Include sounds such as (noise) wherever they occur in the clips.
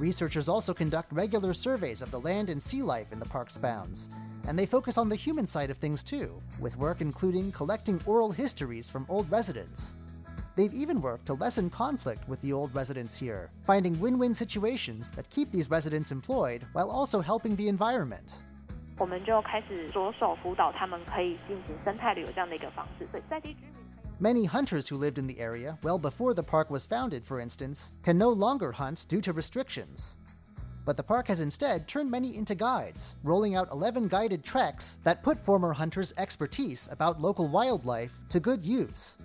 Researchers also conduct regular surveys of the land and sea life in the park's bounds, and they focus on the human side of things too, with work including collecting oral histories from old residents. They've even worked to lessen conflict with the old residents here, finding win win situations that keep these residents employed while also helping the environment. 我们就开始着手辅导他们可以进行生态旅游这样的一个方式，所以在地居民。 Many hunters who lived in the area well before the park was founded, for instance, can no longer hunt due to restrictions. But the park has instead turned many into guides, rolling out 11 guided treks that put former hunters' expertise about local wildlife to good use.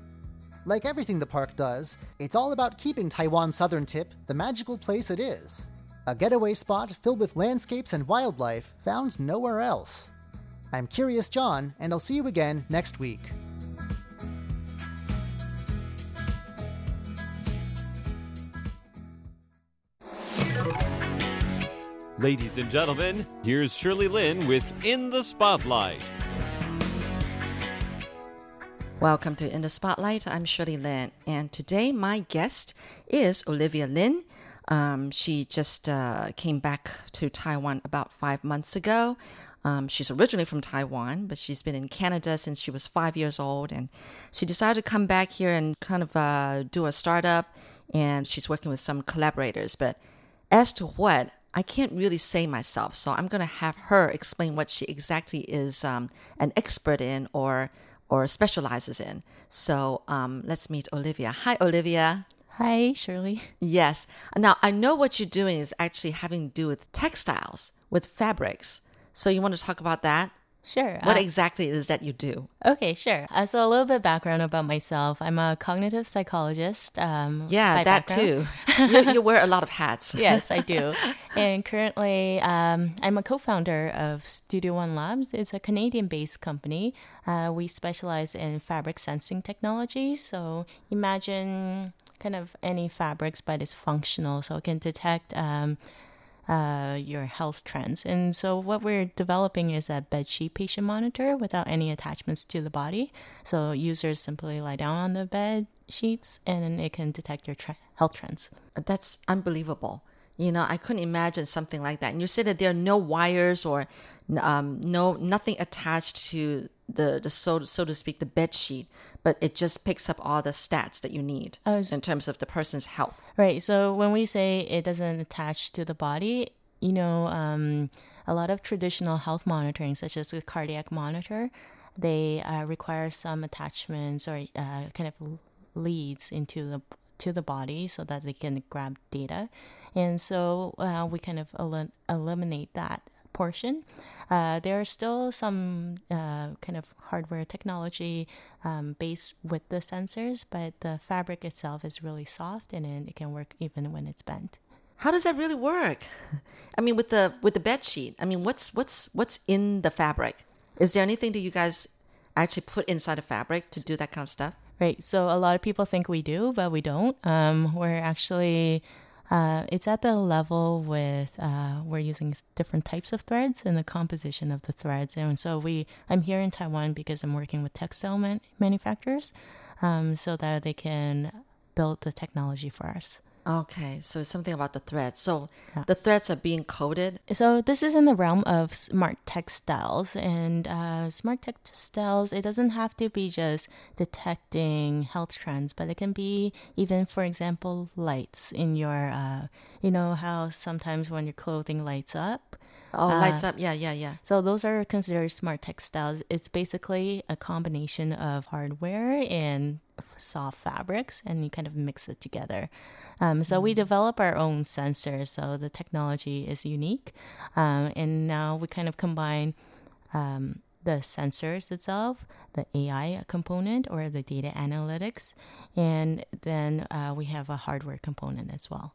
Like everything the park does, it's all about keeping Taiwan's southern tip the magical place it is a getaway spot filled with landscapes and wildlife found nowhere else. I'm Curious John, and I'll see you again next week. Ladies and gentlemen, here's Shirley Lin with In the Spotlight. Welcome to In the Spotlight. I'm Shirley Lin, and today my guest is Olivia Lin. Um, she just uh, came back to Taiwan about five months ago. Um, she's originally from Taiwan, but she's been in Canada since she was five years old, and she decided to come back here and kind of uh, do a startup. And she's working with some collaborators, but as to what, I can't really say myself. So I'm going to have her explain what she exactly is um, an expert in or or specializes in. So um, let's meet Olivia. Hi, Olivia. Hi, Shirley. Yes. Now I know what you're doing is actually having to do with textiles, with fabrics. So you want to talk about that? Sure. What uh, exactly is that you do? okay, sure. Uh, so a little bit background about myself. I'm a cognitive psychologist. Um, Yeah, that background. too. (laughs) you, you wear a lot of hats. (laughs) yes, I do. (laughs) And currently, um, I'm a co-founder of Studio One Labs. It's a Canadian-based company. Uh, we specialize in fabric sensing technology. So imagine kind of any fabrics, but it's functional, so it can detect. Um, uh, your health trends. And so, what we're developing is a bedsheet patient monitor without any attachments to the body. So, users simply lie down on the bed sheets and it can detect your tre- health trends. That's unbelievable. You know, I couldn't imagine something like that. And you said that there are no wires or um, no nothing attached to the the so so to speak the bed sheet, but it just picks up all the stats that you need Oh, s- in terms of the person's health. Right. So, when we say it doesn't attach to the body, you know, um, a lot of traditional health monitoring, such as a cardiac monitor, they uh, require some attachments or uh, kind of leads into the to the body so that they can grab data, and so uh, we kind of el- eliminate that portion. Uh, there are still some uh, kind of hardware technology um, based with the sensors, but the fabric itself is really soft and it, can work even when it's bent. How does that really work? (laughs) I mean, with the with the bed sheet. I mean, what's what's what's in the fabric? Is there anything that you guys actually put inside the fabric to do that kind of stuff? Right. So a lot of people think we do, but we don't. Um, we're actually, uh, it's at the level with, uh, we're using different types of threads and the composition of the threads. And so we, I'm here in Taiwan because I'm working with textile man- manufacturers um, so that they can build the technology for us. Okay, so it's something about the threads. So the threads are being coded. So this is in the realm of smart textiles, and uh, smart textiles. It doesn't have to be just detecting health trends, but it can be even, for example, lights in your. Uh, you know how sometimes when your clothing lights up. Oh, lights up. Yeah, yeah, yeah. So those are considered smart textiles. It's basically a combination of hardware and soft fabrics, and you kind of mix it together. Um, so we develop our own sensors. So the technology is unique, um, and now we kind of combine um, the sensors itself, the AI component, or the data analytics, and then uh, we have a hardware component as well.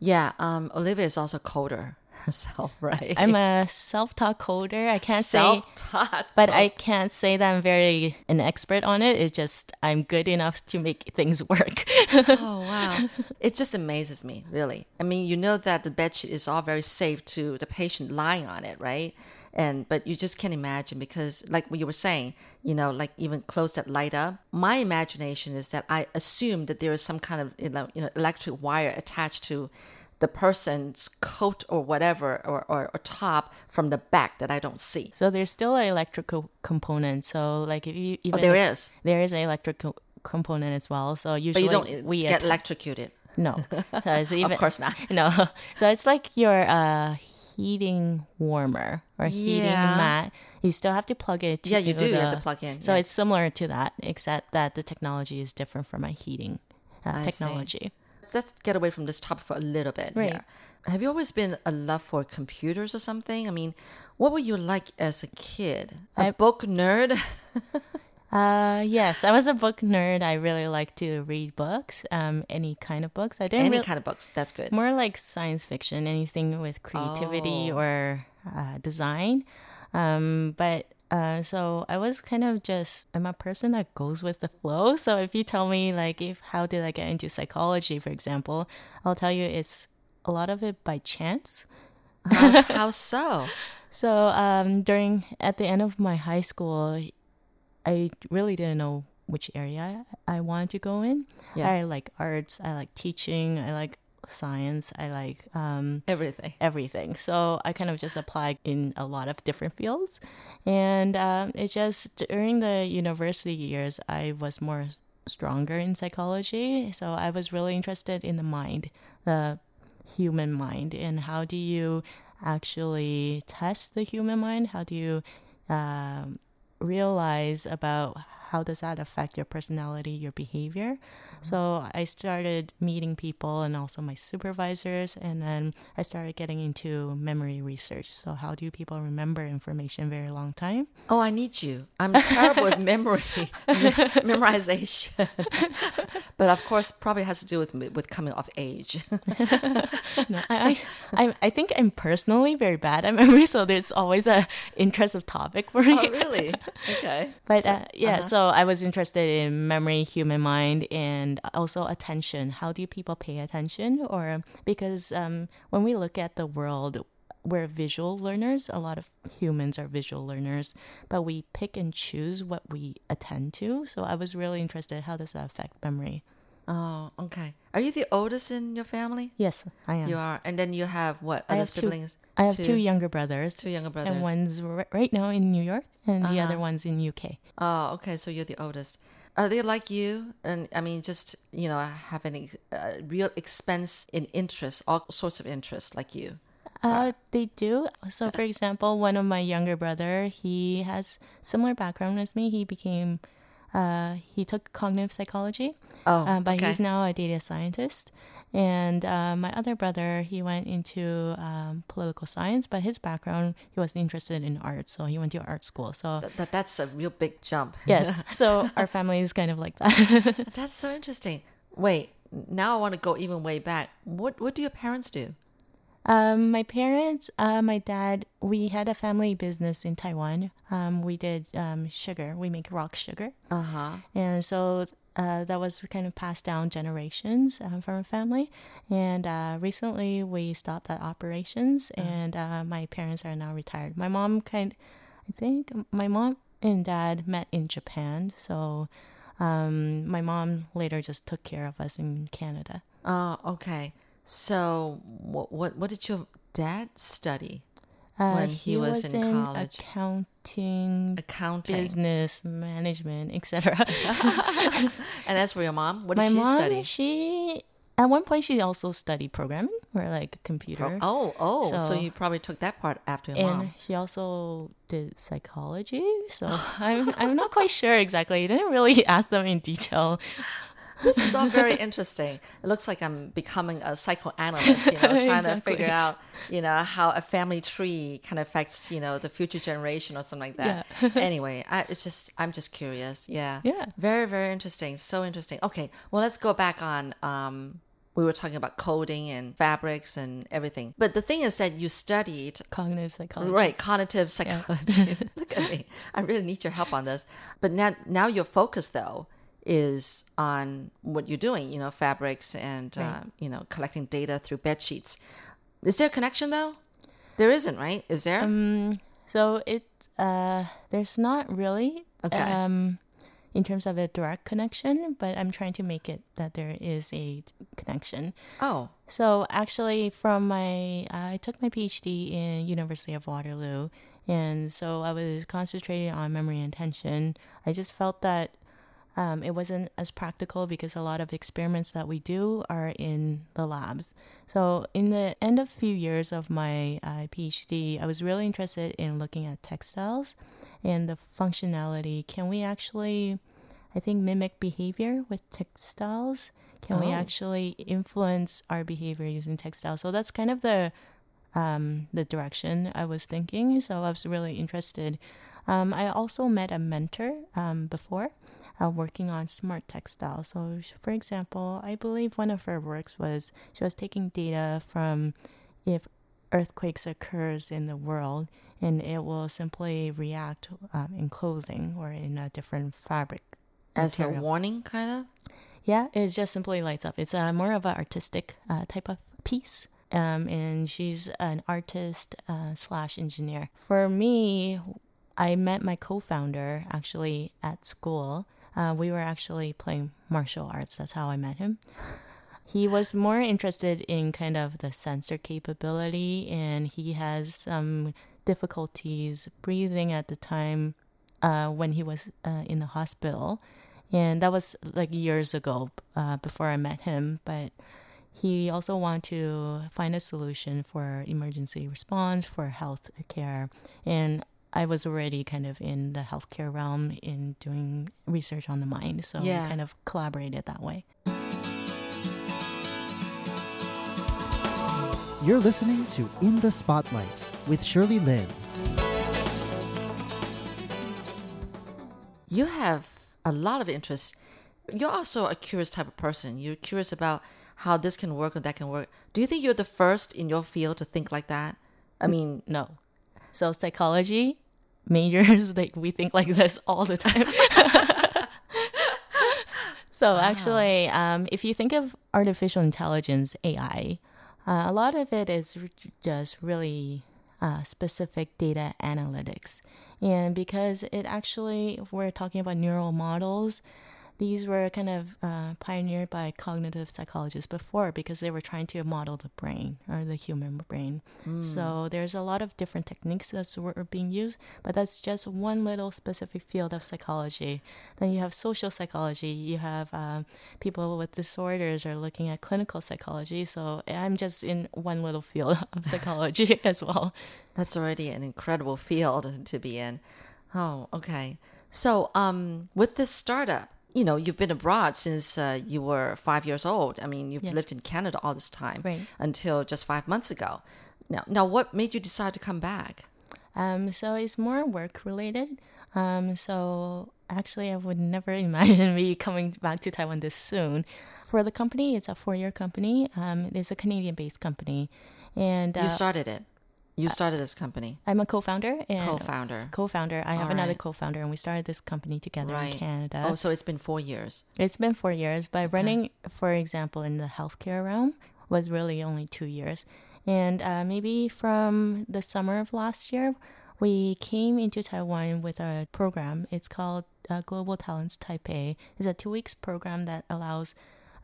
Yeah, um, Olivia is also a coder herself, (laughs) right? I'm a self-taught coder. I can't say self-taught. but I can't say that I'm very an expert on it. It's just I'm good enough to make things (laughs) work. oh wow, (laughs) it just amazes me, really. I mean, you know that the bedsheet is all very safe to the patient lying on it, right? And but you just can't imagine because, like what you were saying, you know, like even clothes that light up. My imagination is that I assume that there is some kind of you know, you know electric wire attached to the person's coat or whatever or, or, or top from the back that I don't see. So there's still an electrical component. So like if you even Oh, there is. there is an electrical component as well. So usually But you don't we get electrocuted. no. (laughs) So it's even, course not. No. (laughs) So it's like your uh, heating warmer or heating Yeah. mat. You still have to plug it. To Yeah, you do. You have to plug in, So yes. it's similar to that, except that the technology is different from my heating uh, I see. Let's get away from this topic for a little bit Right. here. Have you always been a love for computers or something? I mean, what were you like as a kid? A I- book nerd? (laughs) Uh, yes, I was a book nerd. I really like to read books, um, any kind of books. I didn't Any really- kind of books. That's good. more like science fiction, anything with creativity Oh. or uh, design. Um, but uh, so I was kind of just I'm a person that goes with the flow. So if you tell me like if how did I get into psychology, for example, I'll tell you it's a lot of it by chance. how, (laughs) how so? So um, during at the end of my high school, I really didn't know which area I wanted to go in. Yeah. I like arts. I like teaching. I like science. I like um, Everything. everything. So I kind of just applied in a lot of different fields, and um, it just during the university years I was more stronger in psychology. So I was really interested in the mind, the human mind, and how do you actually test the human mind? How do you um, realize about how does that affect your personality, your behavior? So I started meeting people and also my supervisors, and then I started getting into memory research. So how do people remember information very long time? Oh, I need you. I'm terrible with memory, (laughs) memorization. (laughs) but of course, probably has to do with with coming of age. (laughs) No, I, I, I, think I'm personally very bad at memory, so there's always a interest of topic for me. oh, really? Okay. But uh, yeah, uh-huh. so I was interested in memory, human mind, and also attention. How do people pay attention? Or because um, when we look at the world, we're visual learners. A lot of humans are visual learners, but we pick and choose what we attend to. So I was really interested. How does that affect memory? Oh, okay. Are you the oldest in your family? Yes, I am. You are, and then you have what I other have two- siblings? I have two, younger brothers. two younger brothers. And one's right now in New York, and the Uh-huh. other one's in UK. Oh, okay. So you're the oldest. Are they like you? And I mean, just you know, have any uh, real expense in interest, all sorts of interests, like you. Uh, they do. So, for example, one of my younger brother, he has similar background as me. He became, uh, he took cognitive psychology, Oh, uh, but okay. he's now a data scientist. And uh, my other brother, he went into um, political science, but his background, he was interested in art, so he went to art school. So, that that's a real big jump. (laughs) yes, so our (laughs) family is kind of like that. (laughs) That's so interesting. Wait, now I want to go even way back. What what do your parents do? Um, my parents, uh, my dad, we had a family business in Taiwan. Um, we did um, sugar. We make rock sugar, Uh huh. and so uh, that was kind of passed down generations um, from our family. And uh, recently, we stopped that operations, and uh, my parents are now retired. My mom kind, I think, my mom and dad met in Japan, so. Um, my mom later just took care of us in Canada. Oh, okay. So what what what did your dad study? Uh, When he was in college. accounting, Accounting. business management, etc. (laughs) And as for your mom, what did My she mom, study? she at one point she also studied programming or like computer, Oh, oh, so, So- you probably took that part after your and mom. she also did psychology. So (laughs) I'm I'm not quite sure exactly. I didn't really (laughs) ask them in detail. This is all very interesting. It looks like I'm becoming a psychoanalyst, you know, (laughs) trying to figure out, you know, how a family tree kind of affects, you know, the future generation or something like that. (laughs) anyway, I, it's just, I'm just curious. Yeah. Yeah. Very, very interesting. So interesting. Okay. Well, let's go back on, um, we were talking about coding and fabrics and everything. But the thing is that you studied Cognitive psychology. Right, cognitive psychology. (laughs) Look at me. I really need your help on this. But now, now your focus though is on what you're doing. You know, fabrics and uh, you know collecting data through bed sheets. Is there a connection though? There isn't, right? Is there? Um, so it uh, there's not really. Okay. Um, in terms of a direct connection, but I'm trying to make it that there is a connection. Oh, So actually, from my I took my PhD in University of Waterloo, and so I was concentrating on memory and attention. I just felt that um, it wasn't as practical because a lot of experiments that we do are in the labs. So in the end of few years of my uh, PhD, I was really interested in looking at textiles and the functionality. Can we actually, I think, mimic behavior with textiles? Can we Oh. actually influence our behavior using textiles? So that's kind of the um, the direction I was thinking. So I was really interested. Um, I also met a mentor um, before uh, working on smart textiles. So, for example, I believe one of her works was she was taking data from if earthquakes occurs in the world and it will simply react um, in clothing or in a different fabric as a warning, kind of. Yeah, it just simply lights up. It's a more of an artistic uh, type of piece. Um, and she's an artist uh, slash engineer. For me, I met my co-founder actually at school. Uh, we were actually playing martial arts. That's how I met him. He was more interested in kind of the sensor capability, and he has some difficulties breathing at the time uh, when he was uh, in the hospital. And that was like years ago uh, before I met him. But he also wanted to find a solution for emergency response, for health care. And I was already kind of in the healthcare realm in doing research on the mind. So Yeah. we kind of collaborated that way. You're listening to In the Spotlight with Shirley Lin. You have a lot of interest. You're also a curious type of person. You're curious about how this can work or that can work. Do you think you're the first in your field to think like that? I mean, No. So psychology majors (laughs) like we think like this all the time. (laughs) so actually, um, if you think of artificial intelligence (AI), uh, a lot of it is r- just really uh, specific data analytics, and because it actually we're talking about neural models. These were kind of uh, pioneered by cognitive psychologists before because they were trying to model the brain or the human brain. So there's a lot of different techniques that were being used, but that's just one little specific field of psychology. Then you have social psychology. You have um, people with disorders are looking at clinical psychology. So I'm just in one little field (laughs) of psychology (laughs) as well. that's already an incredible field to be in. Oh, okay. So, um, with this startup, you know, you've been abroad since uh, you were five years old. I mean, you've Yes. lived in Canada all this time Right. until just five months ago. Now, now, what made you decide to come back? Um, so it's more work related. Um, so actually, I would never (laughs) imagine me coming back to Taiwan this soon. For the company, it's a four-year company. Um, it's a Canadian-based company, and You uh, started it. You started this company. I'm a co-founder and Co-founder. Co-founder. I have All another right. co-founder, and we started this company together Right. in Canada. Oh, so it's been four years. It's been four years, but running, for example, in the healthcare realm was really only two years. And uh, maybe from the summer of last year, we came into Taiwan with a program. It's called uh, Global Talents Taipei. It's a two weeks program that allows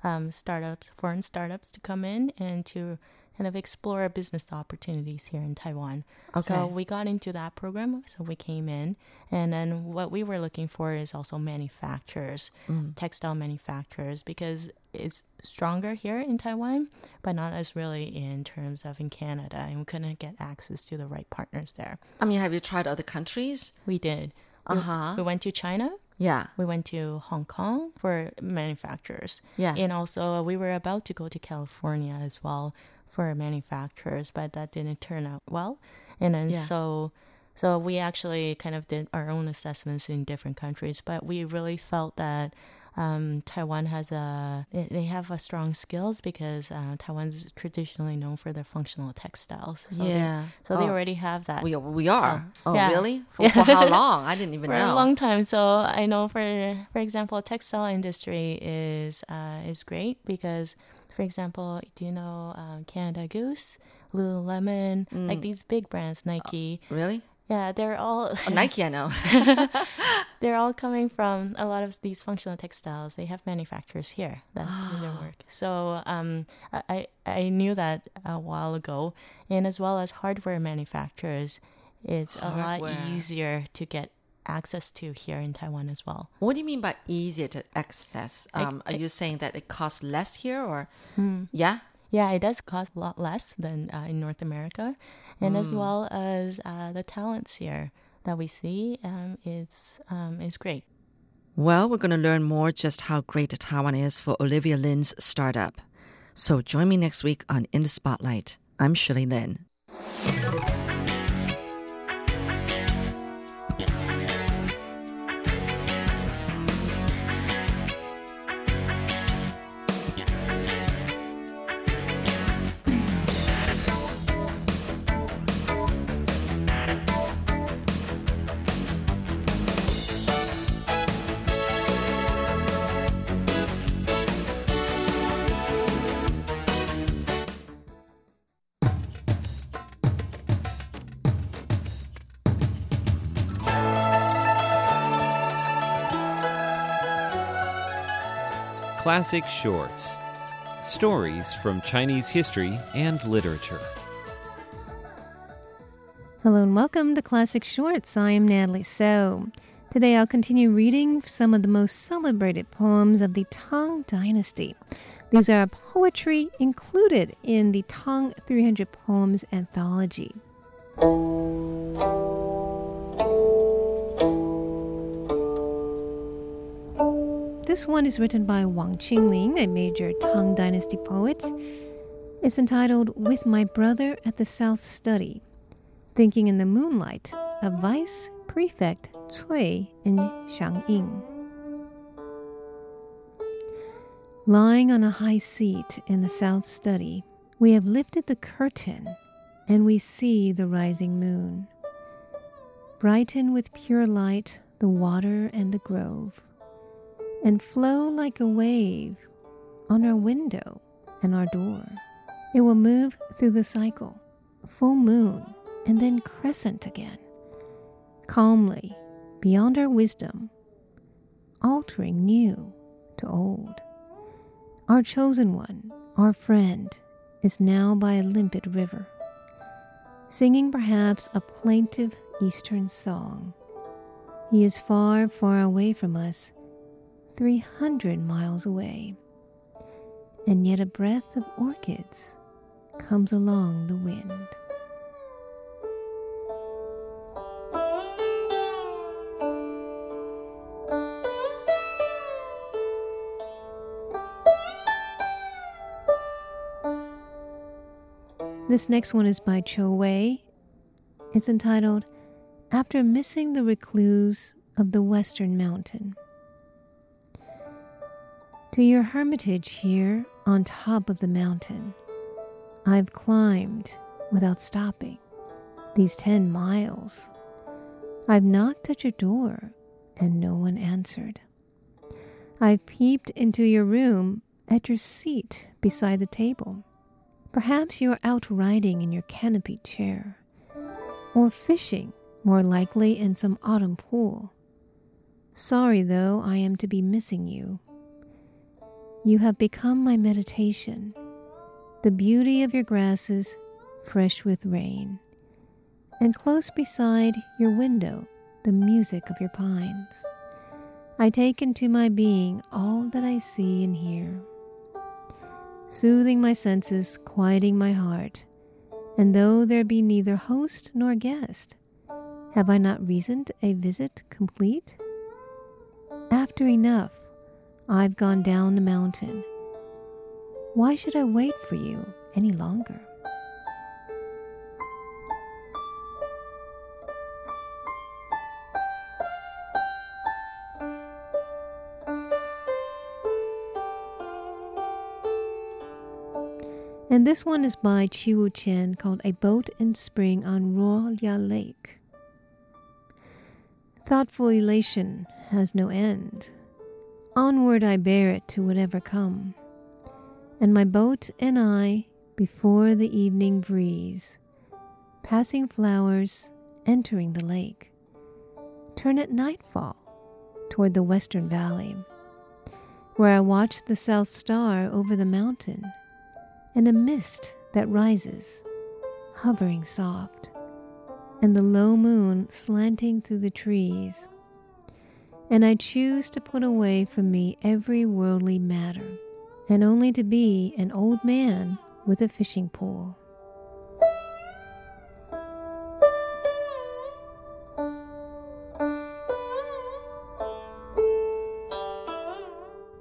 um, startups, foreign startups, to come in and to kind of explore business opportunities here in Taiwan. Okay. So we got into that program. So we came in, and then what we were looking for is also manufacturers, textile manufacturers, because it's stronger here in Taiwan, but not as really in terms of in Canada, and we couldn't get access to the right partners there. I mean, have you tried other countries? We did. Uh We- huh. We went to China. Yeah. We went to Hong Kong for manufacturers. Yeah. And also, we were about to go to California as well for manufacturers, but that didn't turn out well. And then Yeah. so, so we actually kind of did our own assessments in different countries, but we really felt that um, Taiwan has a they they have a strong skills because uh, Taiwan's traditionally known for their functional textiles. So they- Yeah. so they Oh. already have that. We, we are. Oh, Yeah. really? (laughs) For, for how long? I didn't even for know. a long time. So I know for for example, textile industry is uh, is great because, for example, do you know um, Canada Goose, Lululemon, Mm. like these big brands, Nike. really? Yeah, they're all Oh, Nike, I know. (laughs) they're all coming from a lot of these functional textiles. They have manufacturers here that do their (gasps) work. So um, I I I knew that a while ago, and as well as hardware manufacturers, it's a lot easier to get access to here in Taiwan as well. what do you mean by easier to access? Um, are you saying that it costs less here, or yeah? Yeah, it does cost a lot less than uh, in North America, and as well as uh, the talents here that we see um, is um, is great. Well, we're going to learn more just how great Taiwan is for Olivia Lin's startup. So join me next week on In the Spotlight. I'm Shirley Lin. Classic Shorts Stories from Chinese history and literature. Hello and welcome to Classic Shorts. I am Natalie So. Today I'll continue reading some of the most celebrated poems of the Tang Dynasty. These are poetry included in the Tang 300 Poems Anthology. This one is written by Wang Changling, a major Tang Dynasty poet. It's entitled With My Brother at the South Study. Thinking in the Moonlight of Vice Prefect Cui in Xiangying. Lying on a high seat in the south study, we have lifted the curtain and we see the rising moon. Brighten with pure light the water and the grove, and flow like a wave on our window and our door. It will move through the cycle, full moon, and then crescent again, calmly, beyond our wisdom, altering new to old. Our chosen one, our friend, is now by a limpid river, singing perhaps a plaintive eastern song. He is far, far away from us, 300 miles away, and yet a breath of orchids comes along the wind. This next one is by Qiu Wei. It's entitled After Missing the Recluse of the Western Mountain. To your hermitage here on top of the mountain, I've climbed without stopping these ten miles. I've knocked at your door and no one answered. I've peeped into your room at your seat beside the table. Perhaps you are out riding in your canopied chair, or fishing, more likely in some autumn pool. Sorry, though, I am to be missing you. You have become my meditation, the beauty of your grasses fresh with rain, and close beside your window, the music of your pines. I take into my being all that I see and hear soothing my senses, quieting my heart. And though there be neither host nor guest, have I not reasoned a visit complete? After enough, I've gone down the mountain. Why should I wait for you any longer? And this one is by Qiwu Qian called A Boat in Spring on Ruoye Lake. Thoughtful elation has no end. Onward I bear it to whatever come. And my boat and I before the evening breeze, passing flowers entering the lake, turn at nightfall toward the western valley, where I watch the south star over the mountain and a mist that rises, hovering soft, and the low moon slanting through the trees. And I choose to put away from me every worldly matter, and only to be an old man with a fishing pole.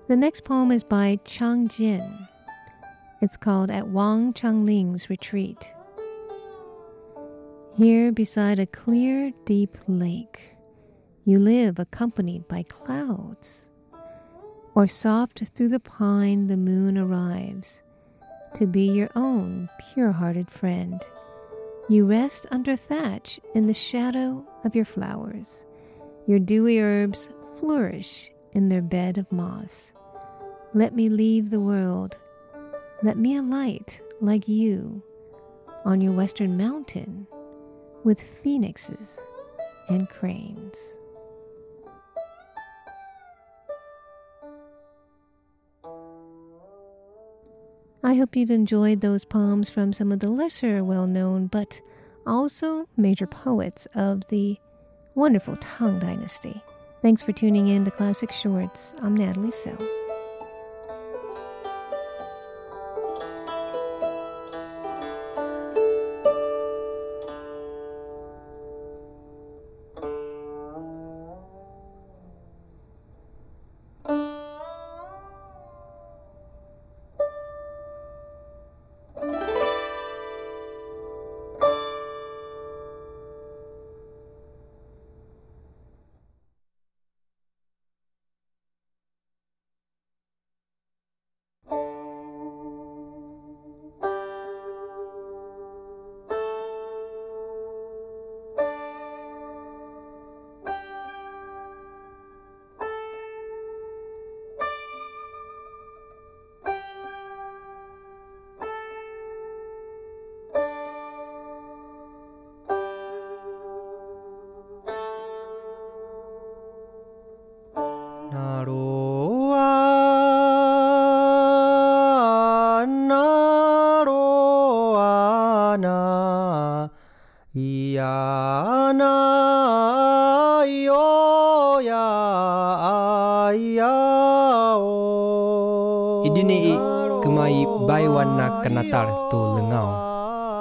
The next poem is by Chang Jian. It's called At Wang Changling's Retreat. Here, beside a clear, deep lake, you live accompanied by clouds. Or soft through the pine the moon arrives to be your own pure hearted friend. You rest under thatch in the shadow of your flowers. Your dewy herbs flourish in their bed of moss. Let me leave the world. Let me alight like you on your western mountain with phoenixes and cranes. I hope you've enjoyed those poems from some of the lesser well known but also major poets of the wonderful Tang Dynasty. Thanks for tuning in to Classic Shorts. I'm Natalie So.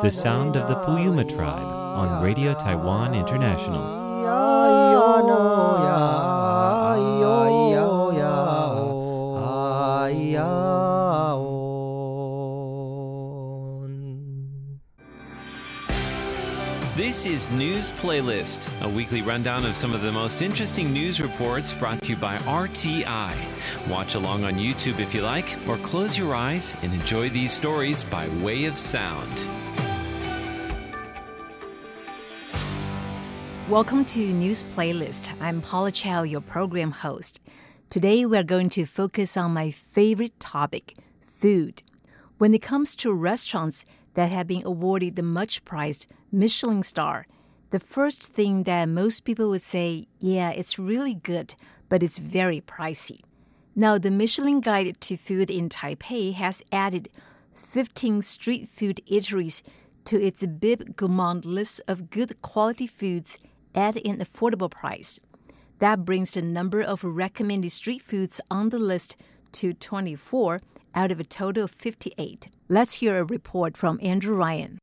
The sound of the Puyuma tribe on Radio Taiwan International. This is News Playlist, a weekly rundown of some of the most interesting news reports brought to you by RTI. Watch along on YouTube if you like, or close your eyes and enjoy these stories by way of sound. Welcome to News Playlist. I'm Paula Chow, your program host. Today we're going to focus on my favorite topic food. When it comes to restaurants, that have been awarded the much prized Michelin star, the first thing that most people would say, yeah, it's really good, but it's very pricey. Now, the Michelin Guide to Food in Taipei has added 15 street food eateries to its Bib Gourmand list of good quality foods at an affordable price. That brings the number of recommended street foods on the list to 24 out of a total of 58. Let's hear a report from Andrew Ryan.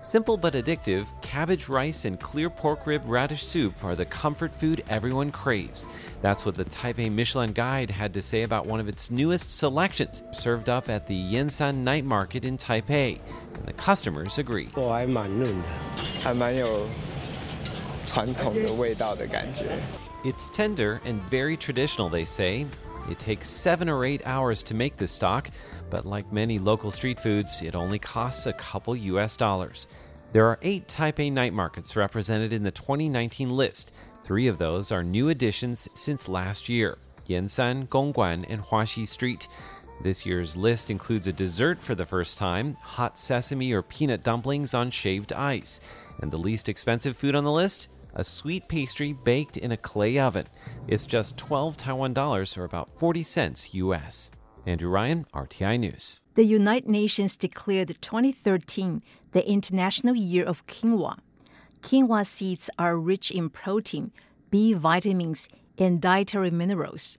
Simple but addictive, cabbage rice and clear pork rib radish soup are the comfort food everyone craves. That's what the Taipei Michelin Guide had to say about one of its newest selections, served up at the Yansan Night Market in Taipei. And the customers agree. 传统的味道的感觉。 It's tender and very traditional, they say. It takes seven or eight hours to make this stock, but like many local street foods, it only costs a couple US dollars. There are eight Taipei night markets represented in the 2019 list. Three of those are new additions since last year Yansan, Gongguan, and Huaxi Street. This year's list includes a dessert for the first time hot sesame or peanut dumplings on shaved ice. And the least expensive food on the list? a sweet pastry baked in a clay oven. It's just 12 Taiwan dollars or about 40 cents US. Andrew Ryan, RTI News. The United Nations declared 2013 the International Year of Quinoa. Quinoa seeds are rich in protein, B vitamins, and dietary minerals.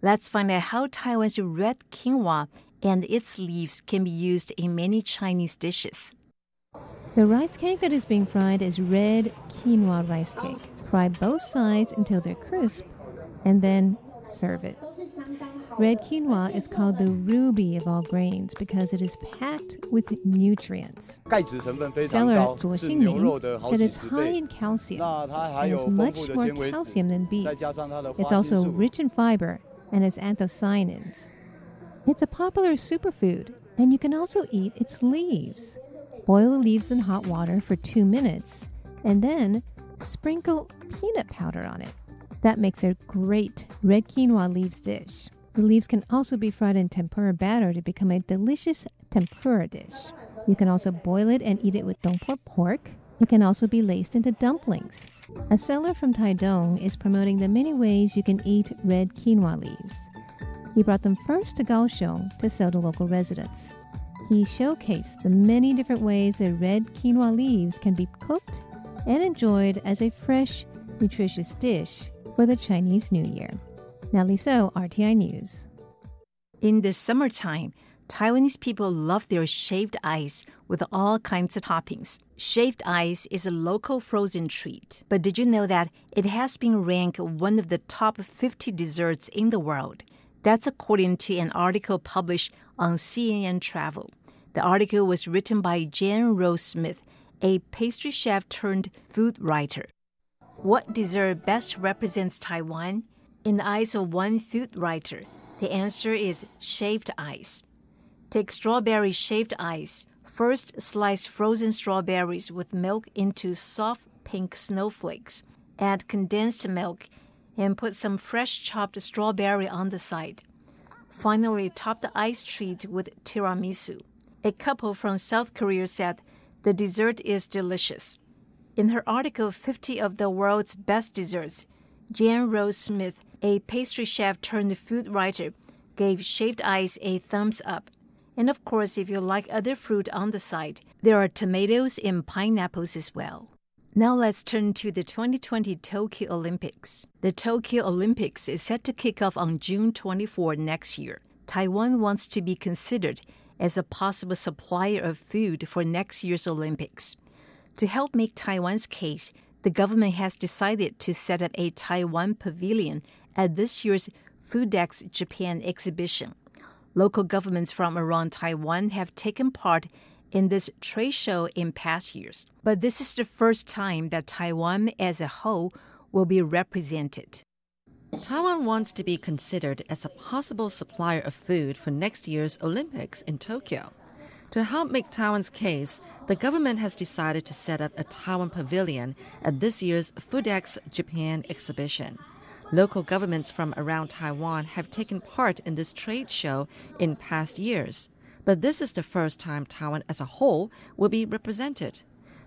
Let's find out how Taiwan's red quinoa and its leaves can be used in many Chinese dishes. The rice cake that is being fried is red quinoa rice oh. cake. Fry both sides until they're crisp and then serve it. Red quinoa is called the ruby of all grains because it is packed with nutrients. Seller Zuo Xingming said it's high in calcium and has much more calcium than beef. It's also rich in fiber and has anthocyanins. It's a popular superfood, and you can also eat its leaves. Boil the leaves in hot water for two minutes, and then sprinkle peanut powder on it. That makes a great red quinoa leaves dish. The leaves can also be fried in tempura batter to become a delicious tempura dish. You can also boil it and eat it with dongpo pork. It can also be laced into dumplings. A seller from Taidong is promoting the many ways you can eat red quinoa leaves. He brought them first to Kaohsiung to sell to local residents. He showcased the many different ways that red quinoa leaves can be cooked and enjoyed as a fresh, nutritious dish for the Chinese New Year. Natalie So, RTI News. In the summertime, Taiwanese people love their shaved ice with all kinds of toppings. Shaved ice is a local frozen treat, but did you know that it has been ranked one of the top 50 desserts in the world? That's according to an article published on CNN Travel. The article was written by Jan Rose Smith, a pastry chef turned food writer. What dessert best represents Taiwan? In the eyes of one food writer, the answer is shaved ice. Take strawberry shaved ice. First, slice frozen strawberries with milk into soft pink snowflakes. Add condensed milk and put some fresh chopped strawberry on the side. Finally, top the ice treat with tiramisu. A couple from South Korea said the dessert is delicious. In her article, 50 of the world's best desserts, Jan Rose Smith a pastry chef turned food writer, gave shaved ice a thumbs up. And of course, if you like other fruit on the side, there are tomatoes and pineapples as well. Now let's turn to the 2020 Tokyo Olympics. The Tokyo Olympics is set to kick off on June 24 next year. Taiwan wants to be considered as a possible supplier of food for next year's Olympics. To help make Taiwan's case, the government has decided to set up a Taiwan pavilion at this year's Foodex Japan exhibition. Local governments from around Taiwan have taken part in this trade show in past years, but this is the first time that Taiwan as a whole will be represented. Taiwan wants to be considered as a possible supplier of food for next year's Olympics in Tokyo. To help make Taiwan's case, the government has decided to set up a Taiwan pavilion at this year's Foodex Japan exhibition. Local governments from around Taiwan have taken part in this trade show in past years, but this is the first time Taiwan as a whole will be represented.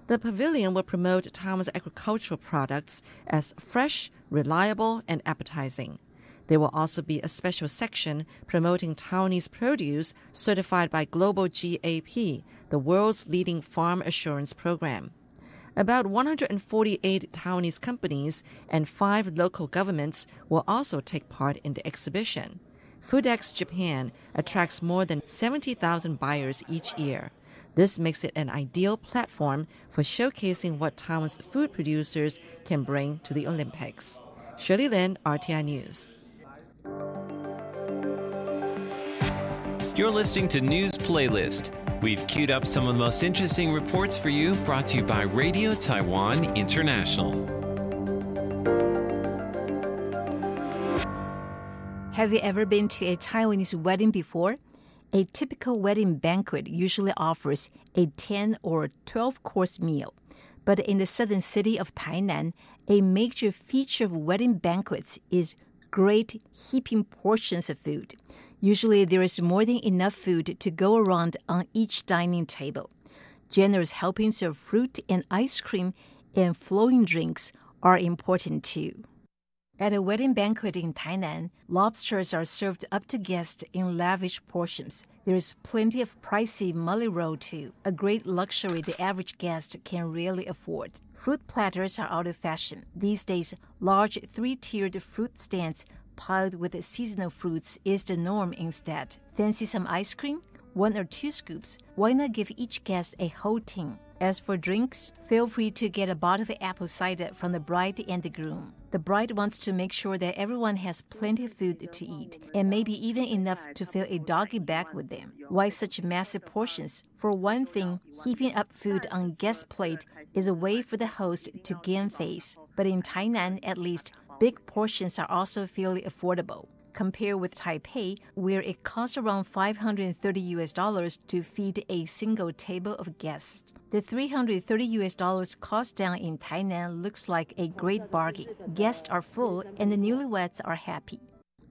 The pavilion will promote Taiwan's agricultural products as fresh, reliable, and appetizing. There will also be a special section promoting Taiwanese produce certified by Global GAP, the world's leading farm assurance program. About 148 Taiwanese companies and five local governments will also take part in the exhibition. Foodex Japan attracts more than 70,000 buyers each year. This makes it an ideal platform for showcasing what Taiwan's food producers can bring to the Olympics. Shirley Lin, RTI News. You're listening to News Playlist. We've queued up some of the most interesting reports for you, brought to you by Radio Taiwan International. Have you ever been to a Taiwanese wedding before? A typical wedding banquet usually offers a 10 or 12 course meal. But in the southern city of Tainan, a major feature of wedding banquets is great heaping portions of food. Usually, there is more than enough food to go around on each dining table. Generous helpings of fruit and ice cream and flowing drinks are important too. At a wedding banquet in Tainan, lobsters are served up to guests in lavish portions. There is plenty of pricey mullet roe too, a great luxury the average guest can rarely afford. Fruit platters are out of fashion. These days, large three tiered fruit stands piled with seasonal fruits is the norm instead. Fancy some ice cream? One or two scoops. Why not give each guest a whole tin? As for drinks, feel free to get a bottle of apple cider from the bride and the groom. The bride wants to make sure that everyone has plenty of food to eat, and maybe even enough to fill a doggy bag with them. Why such massive portions? For one thing, heaping up food on guest plate is a way for the host to gain face. But in Tainan, at least, big portions are also fairly affordable compared with Taipei, where it costs around 530 US dollars to feed a single table of guests. The 330 US dollars cost down in Tainan looks like a great bargain. Guests are full and the newlyweds are happy.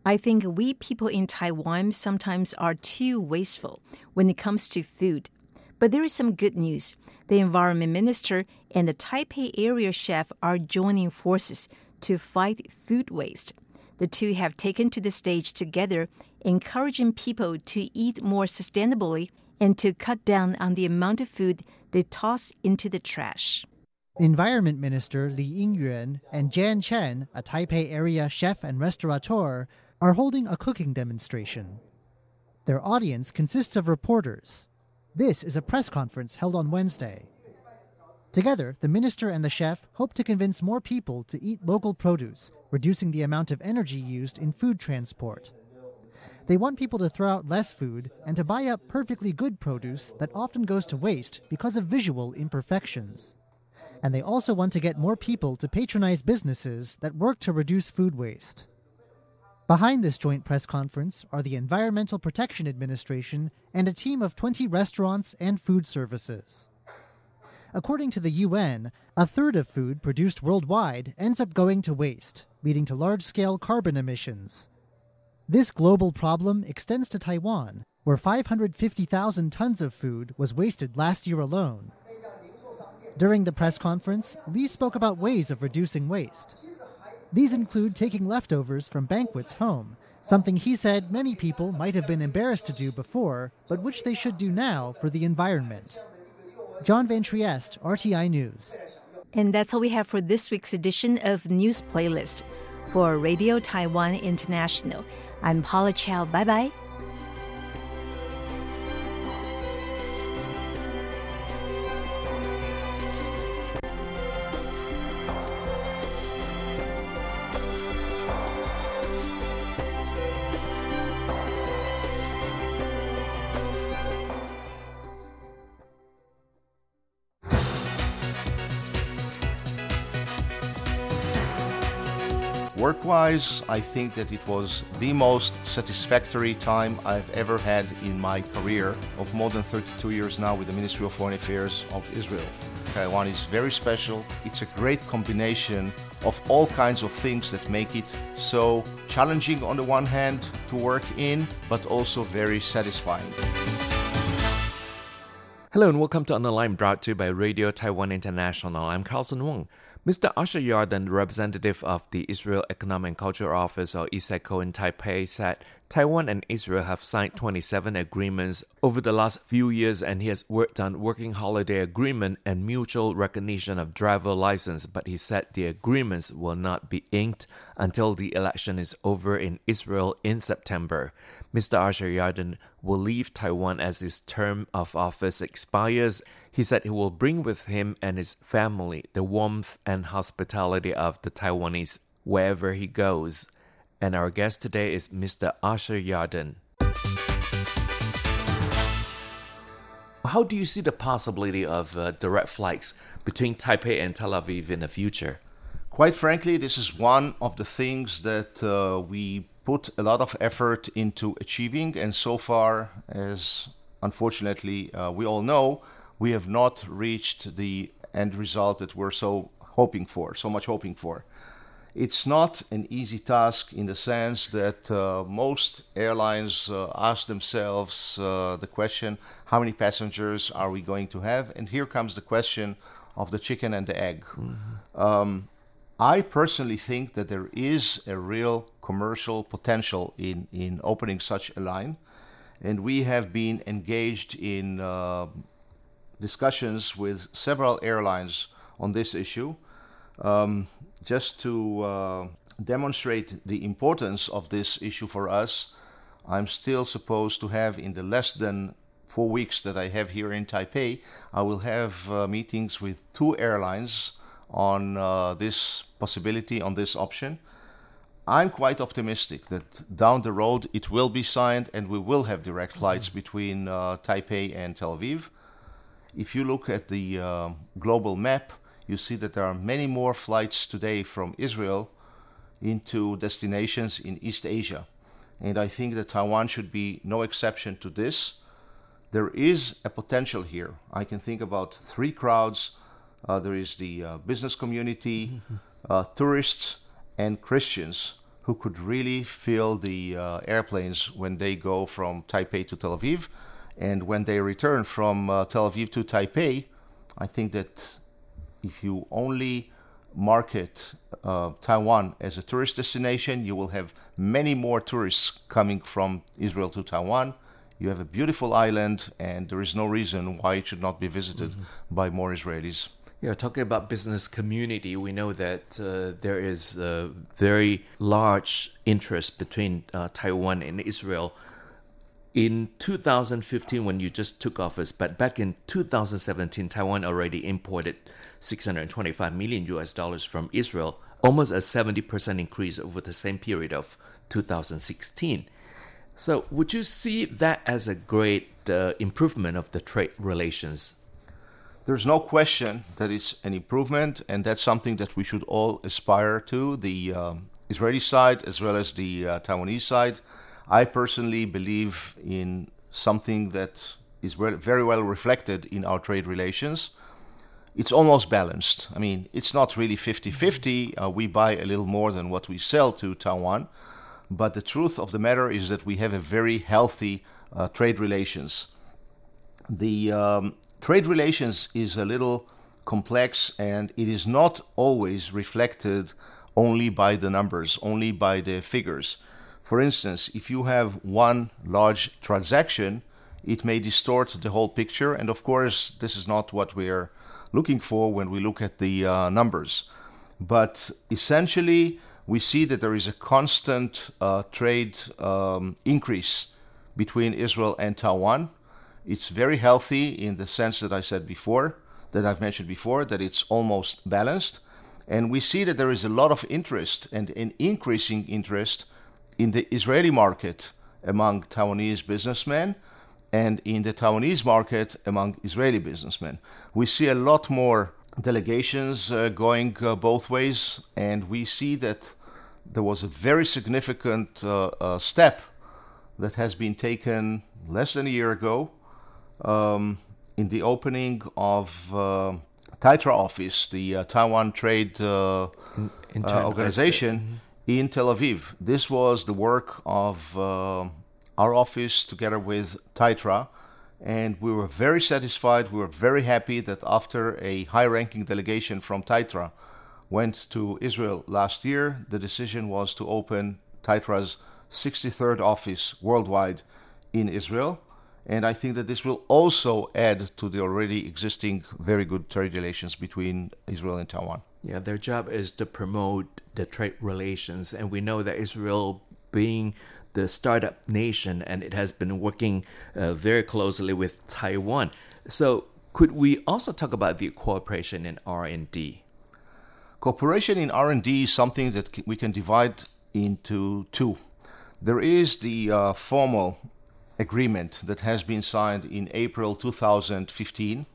I think we people in Taiwan sometimes are too wasteful when it comes to food. But there is some good news. The environment minister and the Taipei area chef are joining forces to fight food waste. The two have taken to the stage together, encouraging people to eat more sustainably and to cut down on the amount of food they toss into the trash. Environment Minister Li Yingyuan and Jan Chen, a Taipei area chef and restaurateur, are holding a cooking demonstration. Their audience consists of reporters. This is a press conference held on Wednesday. Together, the minister and the chef hope to convince more people to eat local produce, reducing the amount of energy used in food transport. They want people to throw out less food and to buy up perfectly good produce that often goes to waste because of visual imperfections. And they also want to get more people to patronize businesses that work to reduce food waste. Behind this joint press conference are the Environmental Protection Administration and a team of 20 restaurants and food services. According to the UN, a third of food produced worldwide ends up going to waste, leading to large scale carbon emissions. This global problem extends to Taiwan, where 550,000 tons of food was wasted last year alone. During the press conference, Lee spoke about ways of reducing waste. These include taking leftovers from banquets home, something he said many people might have been embarrassed to do before, but which they should do now for the environment. John Van Trieste, RTI News. And that's all we have for this week's edition of News Playlist. For Radio Taiwan International, I'm Paula Chow. Bye bye. Work-wise, I think that it was the most satisfactory time I've ever had in my career of more than 32 years now with the Ministry of Foreign Affairs of Israel. Taiwan is very special. It's a great combination of all kinds of things that make it so challenging on the one hand to work in, but also very satisfying. Hello and welcome to On the Line brought to you by Radio Taiwan International. I'm Carlson Wong. Mr. Asher Yarden, representative of the Israel Economic and Cultural Office or ISECO in Taipei, said Taiwan and Israel have signed 27 agreements over the last few years and he has worked on working holiday agreement and mutual recognition of driver license, but he said the agreements will not be inked until the election is over in Israel in September. Mr. Asher Yarden will leave Taiwan as his term of office expires he said he will bring with him and his family the warmth and hospitality of the Taiwanese wherever he goes. And our guest today is Mr. Asher Yarden. How do you see the possibility of uh, direct flights between Taipei and Tel Aviv in the future? Quite frankly, this is one of the things that uh, we put a lot of effort into achieving, and so far, as unfortunately uh, we all know, we have not reached the end result that we're so hoping for, so much hoping for. it's not an easy task in the sense that uh, most airlines uh, ask themselves uh, the question how many passengers are we going to have? And here comes the question of the chicken and the egg. Mm-hmm. Um, I personally think that there is a real commercial potential in, in opening such a line. And we have been engaged in uh, discussions with several airlines on this issue. Um, just to uh, demonstrate the importance of this issue for us, I'm still supposed to have in the less than four weeks that I have here in Taipei, I will have uh, meetings with two airlines on uh, this possibility, on this option. I'm quite optimistic that down the road it will be signed and we will have direct flights between uh, Taipei and Tel Aviv. If you look at the uh, global map, you see that there are many more flights today from Israel into destinations in East Asia. And I think that Taiwan should be no exception to this. There is a potential here. I can think about three crowds uh, there is the uh, business community, uh, tourists, and Christians who could really fill the uh, airplanes when they go from Taipei to Tel Aviv. And when they return from uh, Tel Aviv to Taipei, I think that if you only market uh, Taiwan as a tourist destination, you will have many more tourists coming from Israel to Taiwan. You have a beautiful island, and there is no reason why it should not be visited mm-hmm. by more Israelis. Yeah, talking about business community, we know that uh, there is a very large interest between uh, Taiwan and Israel in 2015 when you just took office, but back in 2017, Taiwan already imported 625 million US dollars from Israel, almost a 70% increase over the same period of 2016. So, would you see that as a great uh, improvement of the trade relations? There's no question that it's an improvement, and that's something that we should all aspire to the um, Israeli side as well as the uh, Taiwanese side. I personally believe in something that is very well reflected in our trade relations. It's almost balanced. I mean, it's not really 50 50. Uh, we buy a little more than what we sell to Taiwan. But the truth of the matter is that we have a very healthy uh, trade relations. The um, trade relations is a little complex and it is not always reflected only by the numbers, only by the figures. For instance, if you have one large transaction, it may distort the whole picture. And of course, this is not what we're looking for when we look at the uh, numbers. But essentially, we see that there is a constant uh, trade um, increase between Israel and Taiwan. It's very healthy in the sense that I said before, that I've mentioned before, that it's almost balanced. And we see that there is a lot of interest and an increasing interest in the Israeli market among Taiwanese businessmen and in the Taiwanese market among Israeli businessmen. We see a lot more delegations uh, going uh, both ways, and we see that there was a very significant uh, uh step that has been taken less than a year ago um, in the opening of uh, TAITRA office, the uh, Taiwan Trade in, in Organization. In Tel Aviv. This was the work of uh, our office together with TAITRA, and we were very satisfied. We were very happy that after a high ranking delegation from TAITRA went to Israel last year, the decision was to open TAITRA's 63rd office worldwide in Israel. And I think that this will also add to the already existing very good trade relations between Israel and Taiwan. Yeah, their job is to promote the trade relations, and we know that Israel, being the startup nation, and it has been working uh, very closely with Taiwan. So, could we also talk about the cooperation in R and D? Cooperation in R and D is something that we can divide into two. There is the uh, formal agreement that has been signed in April 2015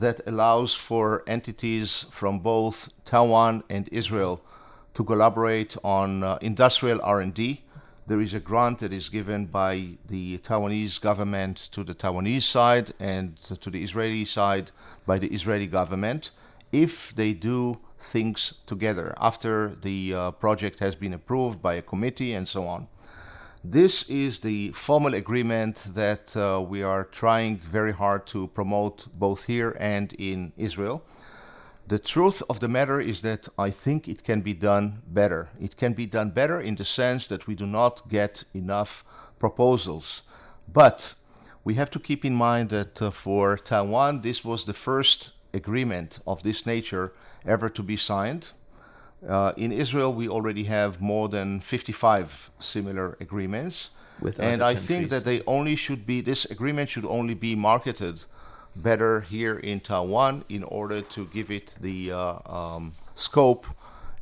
that allows for entities from both Taiwan and Israel to collaborate on uh, industrial R&D. There is a grant that is given by the Taiwanese government to the Taiwanese side and to the Israeli side by the Israeli government. if they do things together after the uh, project has been approved by a committee and so on. This is the formal agreement that uh, we are trying very hard to promote both here and in Israel. The truth of the matter is that I think it can be done better. It can be done better in the sense that we do not get enough proposals. But we have to keep in mind that uh, for Taiwan, this was the first agreement of this nature ever to be signed. Uh, in Israel, we already have more than 55 similar agreements. With and I think that they only should be, this agreement should only be marketed better here in Taiwan in order to give it the uh, um, scope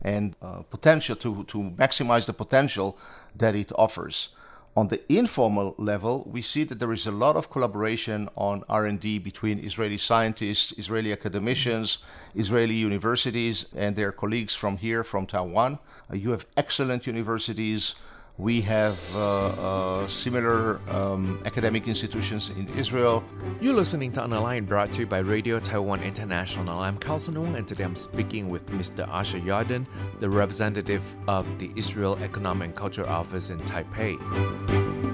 and uh, potential to, to maximize the potential that it offers. On the informal level, we see that there is a lot of collaboration on R&D between Israeli scientists, Israeli academicians, Israeli universities, and their colleagues from here, from Taiwan. Uh, you have excellent universities. We have uh, uh, similar um, academic institutions in Israel. You're listening to On the brought to you by Radio Taiwan International. I'm Carlson Wong, and today I'm speaking with Mr. Asher Yarden, the representative of the Israel Economic and Cultural Office in Taipei.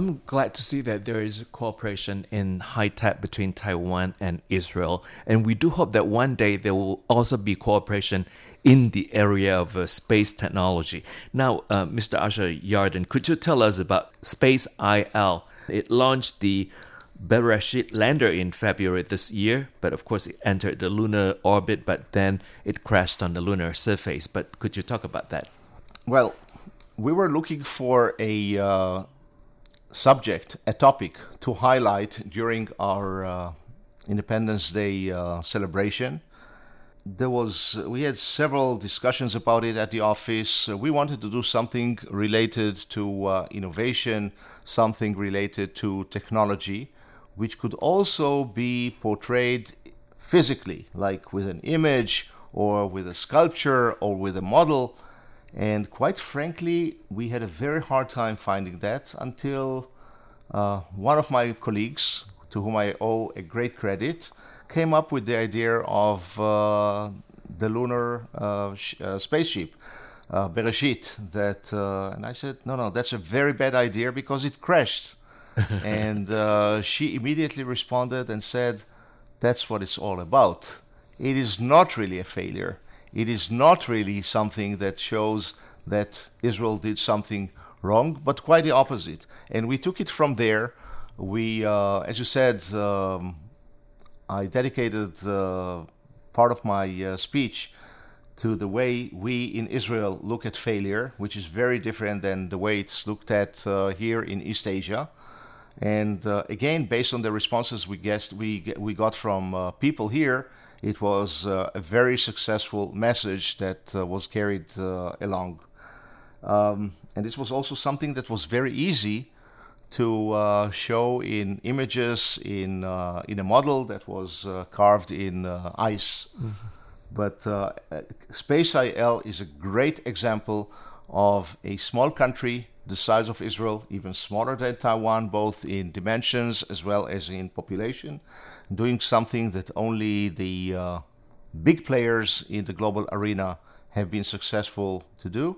I'm glad to see that there is cooperation in high tech between Taiwan and Israel, and we do hope that one day there will also be cooperation in the area of uh, space technology. Now, uh, Mr. Asher Yarden, could you tell us about Space IL? It launched the Bereshit lander in February this year, but of course it entered the lunar orbit, but then it crashed on the lunar surface. But could you talk about that? Well, we were looking for a uh, subject, a topic to highlight during our uh, Independence Day uh, celebration. There was we had several discussions about it at the office. Uh, we wanted to do something related to uh, innovation, something related to technology, which could also be portrayed physically, like with an image or with a sculpture or with a model. And quite frankly, we had a very hard time finding that until uh, one of my colleagues, to whom I owe a great credit, came up with the idea of uh, the lunar uh, sh- uh, spaceship. Uh, Bereshit, that, uh, and I said, no, no, that's a very bad idea because it crashed. (laughs) and uh, she immediately responded and said, that's what it's all about. It is not really a failure. It is not really something that shows that Israel did something wrong, but quite the opposite. And we took it from there. We, uh, as you said, um, I dedicated uh, part of my uh, speech to the way we in Israel look at failure, which is very different than the way it's looked at uh, here in East Asia. And uh, again, based on the responses we guessed we we got from uh, people here, it was uh, a very successful message that uh, was carried uh, along. Um, and this was also something that was very easy to uh, show in images in uh, in a model that was uh, carved in uh, ice. But uh, uh, Space IL is a great example of a small country the size of Israel, even smaller than Taiwan, both in dimensions as well as in population, doing something that only the uh, big players in the global arena have been successful to do.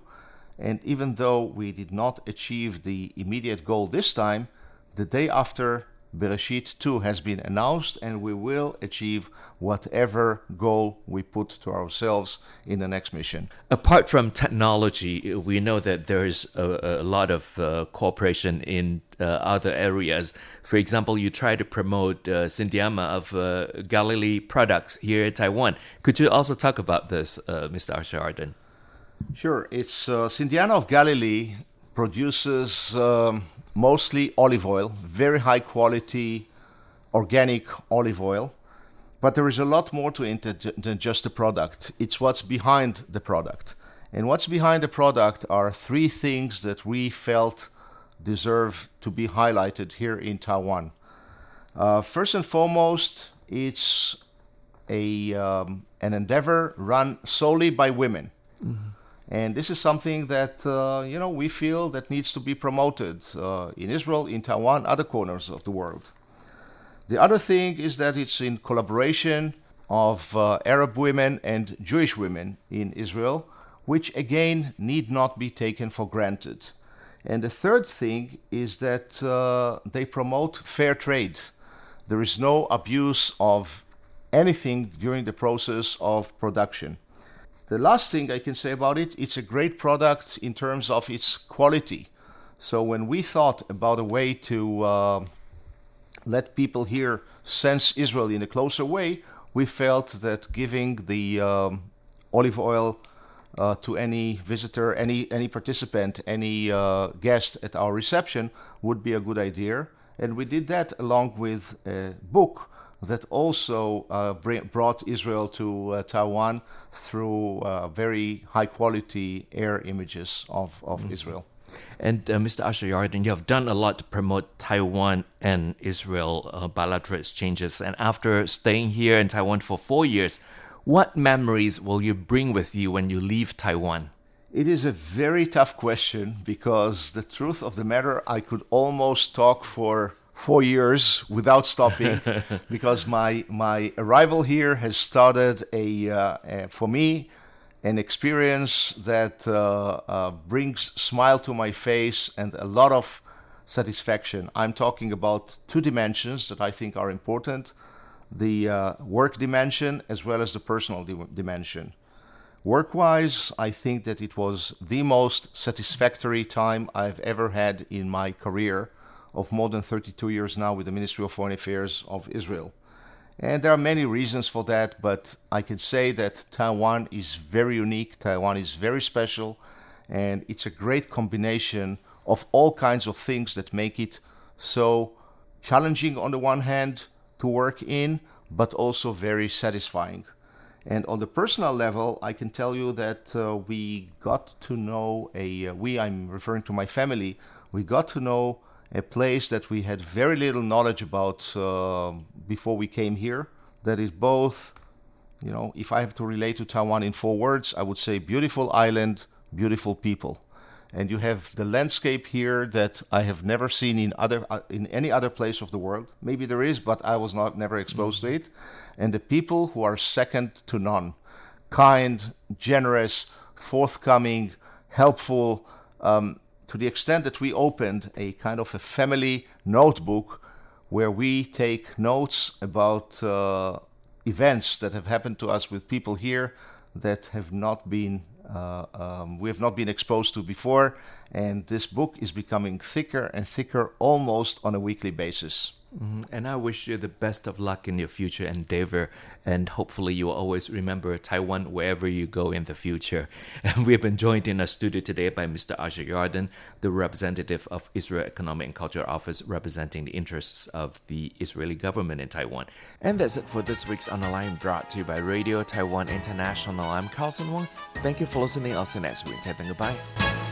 And even though we did not achieve the immediate goal this time, the day after Bereshit 2 has been announced, and we will achieve whatever goal we put to ourselves in the next mission. Apart from technology, we know that there is a, a lot of uh, cooperation in uh, other areas. For example, you try to promote uh, Sindyanna of uh, Galilee products here in Taiwan. Could you also talk about this, uh, Mr. Asher Yarden? Sure. It's uh, Sindyanna of Galilee produces um, mostly olive oil, very high quality organic olive oil. But there is a lot more to it than- just the product. It's what's behind the product. And what's behind the product are three things that we felt deserve to be highlighted here in Taiwan. Uh, first and foremost, it's a um, an endeavor run solely by women. And this is something that uh, you know we feel that needs to be promoted uh, in Israel, in Taiwan, other corners of the world. The other thing is that it's in collaboration of uh, Arab women and Jewish women in Israel, which again need not be taken for granted. And the third thing is that uh, they promote fair trade. There is no abuse of anything during the process of production. The last thing I can say about it, it's a great product in terms of its quality. So when we thought about a way to uh, let people here sense Israel in a closer way, we felt that giving the um, olive oil uh, to any visitor, any any participant, any uh, guest at our reception would be a good idea. And we did that along with a book that also uh, brought Israel to uh, Taiwan through uh, very high quality air images of, of mm-hmm. Israel. And uh, Mr. Asher Yarden, you have done a lot to promote Taiwan and Israel uh, bilateral exchanges. And after staying here in Taiwan for four years, what memories will you bring with you when you leave Taiwan? It is a very tough question because the truth of the matter, I could almost talk for four years without stopping (laughs) because my my arrival here has started a, uh, a for me an experience that uh, uh, brings smile to my face and a lot of satisfaction. I'm talking about two dimensions that I think are important: the uh, work dimension as well as the personal di- dimension. Work-wise, I think that it was the most satisfactory time I've ever had in my career of more than 32 years now with the Ministry of Foreign Affairs of Israel. And there are many reasons for that, but I can say that Taiwan is very unique, Taiwan is very special, and it's a great combination of all kinds of things that make it so challenging on the one hand to work in, but also very satisfying. And on the personal level, I can tell you that uh, we got to know a, uh, we, I'm referring to my family, we got to know a place that we had very little knowledge about uh, before we came here. That is both, you know, if I have to relate to Taiwan in four words, I would say beautiful island, beautiful people. And you have the landscape here that I have never seen in other uh, in any other place of the world. Maybe there is, but I was not never exposed mm-hmm. to it. And the people who are second to none, kind, generous, forthcoming, helpful. Um, to the extent that we opened a kind of a family notebook where we take notes about uh, events that have happened to us with people here that have not been uh, um, we have not been exposed to before. And this book is becoming thicker and thicker almost on a weekly basis Mm-hmm. And I wish you the best of luck in your future endeavor. And hopefully, you will always remember Taiwan wherever you go in the future. (laughs) And we have been joined in our studio today by Mr. Asher Yarden, the representative of Israel Economic and Cultural Office, representing the interests of the Israeli government in Taiwan. And that's it for this week's On the Line, brought to you by Radio Taiwan International. I'm Carlson Wong. Thank you for listening. I'll see you next week. thank Goodbye.